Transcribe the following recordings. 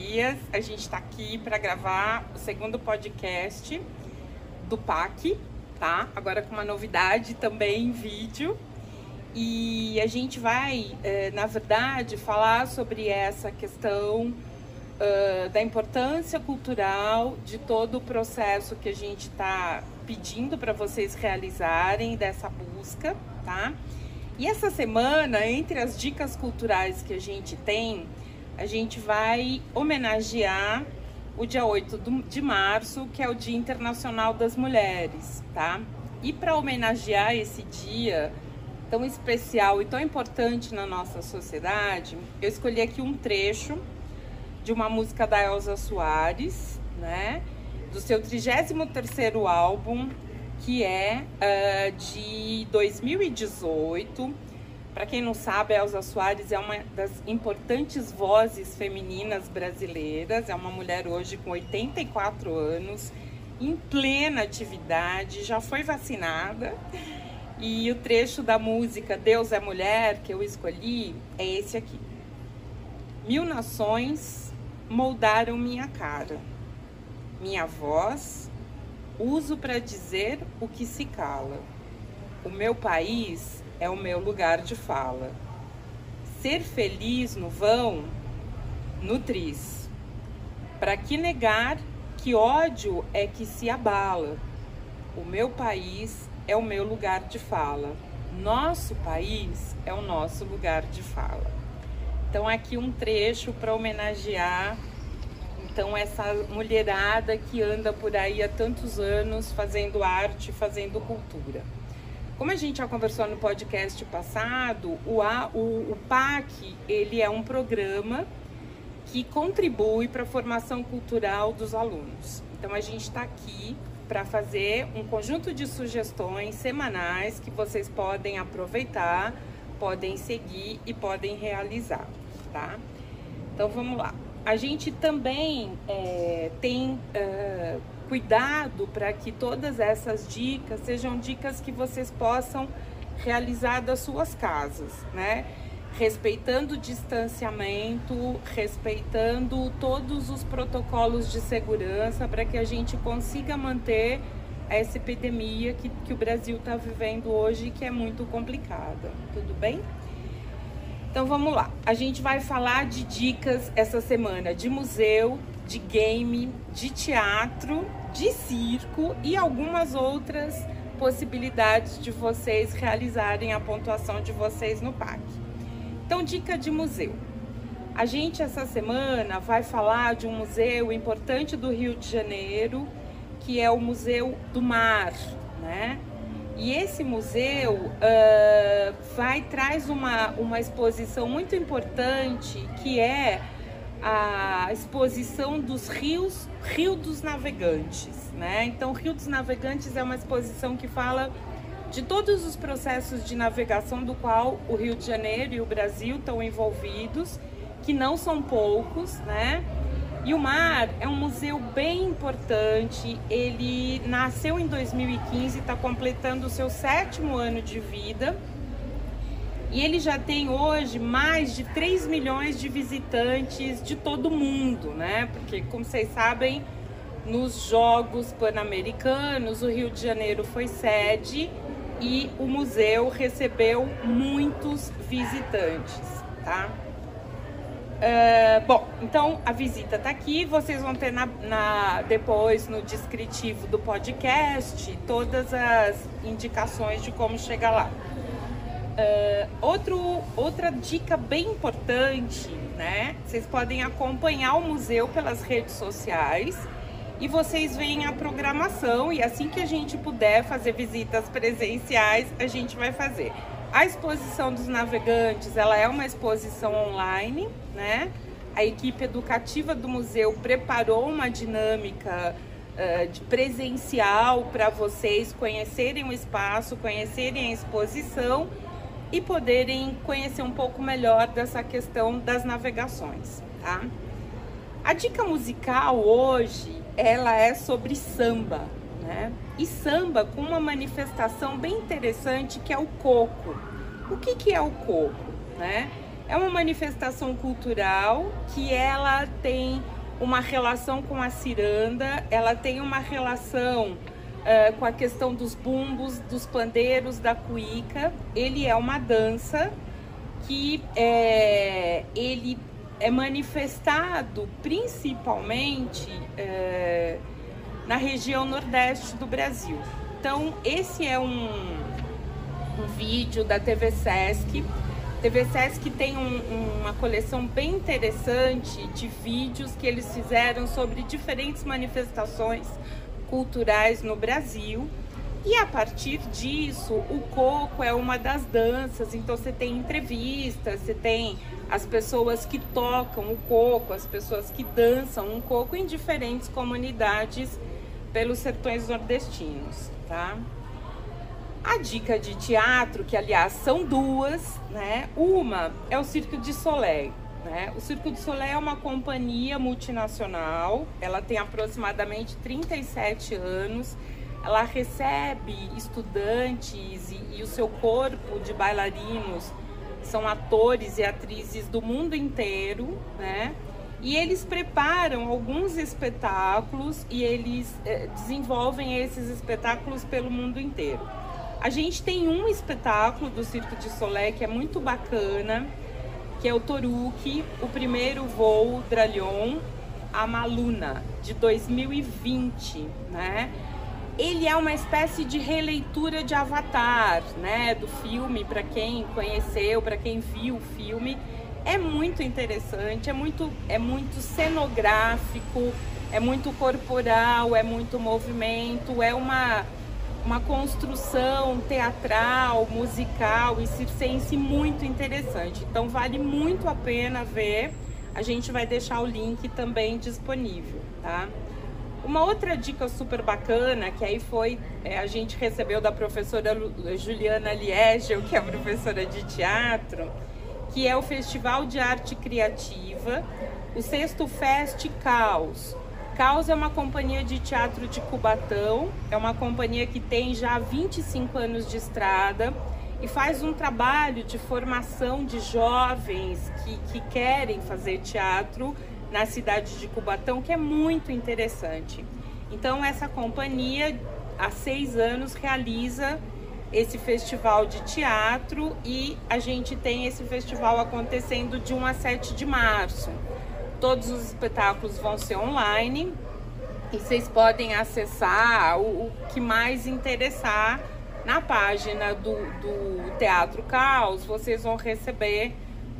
gurias. A gente está aqui para gravar o segundo podcast do PAC, tá? Agora com uma novidade também em vídeo. E a gente vai, eh, na verdade, falar sobre essa questão ah, da importância cultural de todo o processo que a gente está pedindo para vocês realizarem dessa busca, tá? E essa semana, entre as dicas culturais que a gente tem, a gente vai homenagear o dia 8 do- de março, que é o Dia Internacional das Mulheres, tá? E para homenagear esse dia tão especial e tão importante na nossa sociedade, eu escolhi aqui um trecho de uma música da Elza Soares, né? Do seu 33º álbum, que é ah, de 2018. Para quem não sabe, a Elza Soares é uma das importantes vozes femininas brasileiras. É uma mulher hoje com 84 anos, em plena atividade, já foi vacinada. E o trecho da música Deus é Mulher que eu escolhi é esse aqui. Mil nações moldaram minha cara, minha voz uso para dizer o que se cala. O meu país é o meu lugar de fala. Ser feliz no vão nutris. Para que negar que ódio é que se abala? O meu país é o meu lugar de fala. Nosso país é o nosso lugar de fala. Então aqui um trecho para homenagear então essa mulherada que anda por aí há tantos anos fazendo arte, fazendo cultura. Como a gente já conversou no podcast passado, o, A- o, o PAC ele é um programa que contribui para a formação cultural dos alunos. Então a gente está aqui para fazer um conjunto de sugestões semanais que vocês podem aproveitar, podem seguir e podem realizar, tá? Então vamos lá. A gente também é, tem é, cuidado para que todas essas dicas sejam dicas que vocês possam realizar das suas casas, né? Respeitando o distanciamento, respeitando todos os protocolos de segurança para que a gente consiga manter essa epidemia que, que o Brasil está vivendo hoje, que é muito complicada. Tudo bem? Então vamos lá. A gente vai falar de dicas essa semana de museu, de game, de teatro, de circo e algumas outras possibilidades de vocês realizarem a pontuação de vocês no PAC. Então, dica de museu. A gente essa semana vai falar de um museu importante do Rio de Janeiro, que é o Museu do Mar, né? E esse museu ah, vai traz uma, uma exposição muito importante que é a exposição dos rios, Rio dos Navegantes, né? Então, Rio dos Navegantes é uma exposição que fala de todos os processos de navegação do qual o Rio de Janeiro e o Brasil estão envolvidos, que não são poucos, né? E o mar é um museu bem importante. Ele nasceu em 2015, está completando o seu sétimo ano de vida. E ele já tem hoje mais de 3 milhões de visitantes de todo mundo, né? Porque, como vocês sabem, nos Jogos Pan-Americanos, o Rio de Janeiro foi sede e o museu recebeu muitos visitantes, tá? Ah, bom, então a visita tá aqui. Vocês vão ter na, na- depois no descritivo do podcast todas as indicações de como chegar lá. Ah, outro, outra dica bem importante, né? Vocês podem acompanhar o museu pelas redes sociais e vocês veem a programação e assim que a gente puder fazer visitas presenciais, a gente vai fazer. A exposição dos navegantes, ela é uma exposição online, né? a equipe educativa do museu preparou uma dinâmica uh, de presencial para vocês conhecerem o espaço, conhecerem a exposição e poderem conhecer um pouco melhor dessa questão das navegações, tá? A dica musical hoje, ela é sobre samba, né? E samba com uma manifestação bem interessante que é o coco. O que, que é o coco, né? É uma manifestação cultural que ela tem uma relação com a ciranda, ela tem uma relação com a questão dos bumbos, dos pandeiros, da cuíca. Ele é uma dança que é, ele é manifestado principalmente é, na região nordeste do Brasil. Então, esse é um, um vídeo da TV Sesc. TV Sesc tem um, uma coleção bem interessante de vídeos que eles fizeram sobre diferentes manifestações culturais no Brasil. E a partir disso, o coco é uma das danças, então você tem entrevistas, você tem as pessoas que tocam o coco, as pessoas que dançam um coco em diferentes comunidades pelos sertões nordestinos, tá? A dica de teatro, que aliás são duas, né? Uma é o Circo de Soleil. Né? O Circo de Soleil é uma companhia multinacional, ela tem aproximadamente 37 anos, ela recebe estudantes e, e o seu corpo de bailarinos são atores e atrizes do mundo inteiro, né? E eles preparam alguns espetáculos e eles eh, desenvolvem esses espetáculos pelo mundo inteiro. A gente tem um espetáculo do Circo de Soleil que é muito bacana, que é o Toruki, o primeiro voo Dralion a Maluna, de 2020, né? Ele é uma espécie de releitura de Avatar, né, do filme, para quem conheceu, para quem viu o filme. É muito interessante, é muito, é muito cenográfico, é muito corporal, é muito movimento, é uma uma construção teatral, musical e circense muito interessante. Então vale muito a pena ver. A gente vai deixar o link também disponível, tá? Uma outra dica super bacana que aí foi é, a gente recebeu da professora Juliana Liegel, que é professora de teatro, que é o Festival de Arte Criativa, o sexto Fest Caos. Caos é uma companhia de teatro de Cubatão, é uma companhia que tem já 25 anos de estrada e faz um trabalho de formação de jovens que, que querem fazer teatro na cidade de Cubatão, que é muito interessante. Então, essa companhia, há seis anos, realiza esse festival de teatro e a gente tem esse festival acontecendo de 1 a 7 de março. Todos os espetáculos vão ser online e vocês podem acessar o, o que mais interessar na página do, do Teatro Caos. Vocês vão receber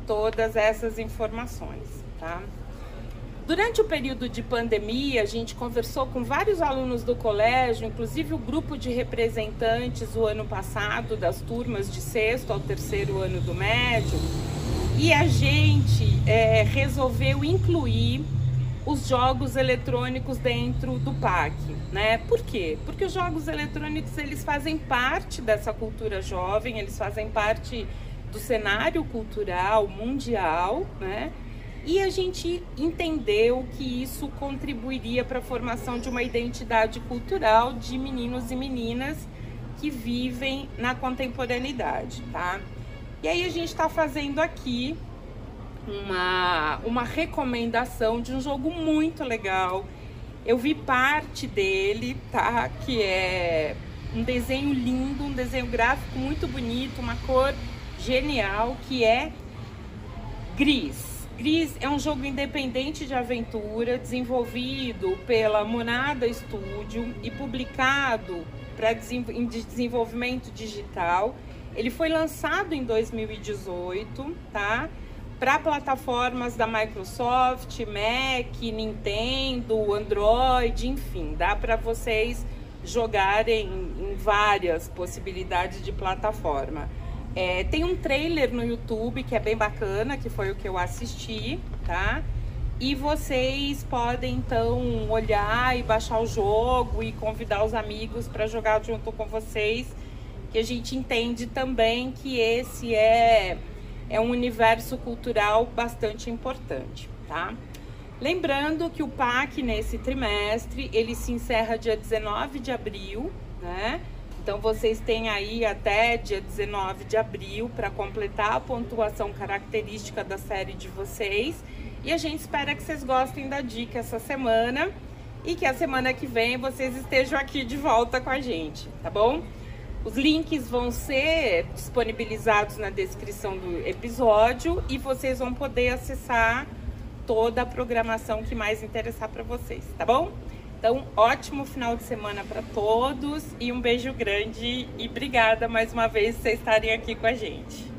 todas essas informações, tá? Durante o período de pandemia, a gente conversou com vários alunos do colégio, inclusive o grupo de representantes o ano passado das turmas de sexto ao terceiro ano do médio, e a gente é, resolveu incluir os jogos eletrônicos dentro do PAC, né? Por quê? Porque os jogos eletrônicos eles fazem parte dessa cultura jovem, eles fazem parte do cenário cultural mundial, né? E a gente entendeu que isso contribuiria para a formação de uma identidade cultural de meninos e meninas que vivem na contemporaneidade, tá? E aí a gente está fazendo aqui uma, uma recomendação de um jogo muito legal. Eu vi parte dele, tá? Que é um desenho lindo, um desenho gráfico muito bonito, uma cor genial, que é Gris. Gris é um jogo independente de aventura, desenvolvido pela Monada Studio e publicado para desenvolvimento digital ele foi lançado em 2018, tá? Para plataformas da Microsoft, Mac, Nintendo, Android, enfim, dá para vocês jogarem em várias possibilidades de plataforma. É, tem um trailer no YouTube que é bem bacana, que foi o que eu assisti, tá? E vocês podem então olhar e baixar o jogo e convidar os amigos para jogar junto com vocês, que a gente entende também que esse é, é um universo cultural bastante importante, tá? Lembrando que o PAC nesse trimestre, ele se encerra dia 19 de abril, né? Então vocês têm aí até dia 19 de abril para completar a pontuação característica da série de vocês. E a gente espera que vocês gostem da dica essa semana e que a semana que vem vocês estejam aqui de volta com a gente, tá bom? Os links vão ser disponibilizados na descrição do episódio e vocês vão poder acessar toda a programação que mais interessar para vocês, tá bom? Então, ótimo final de semana para todos e um beijo grande e obrigada mais uma vez por vocês estarem aqui com a gente.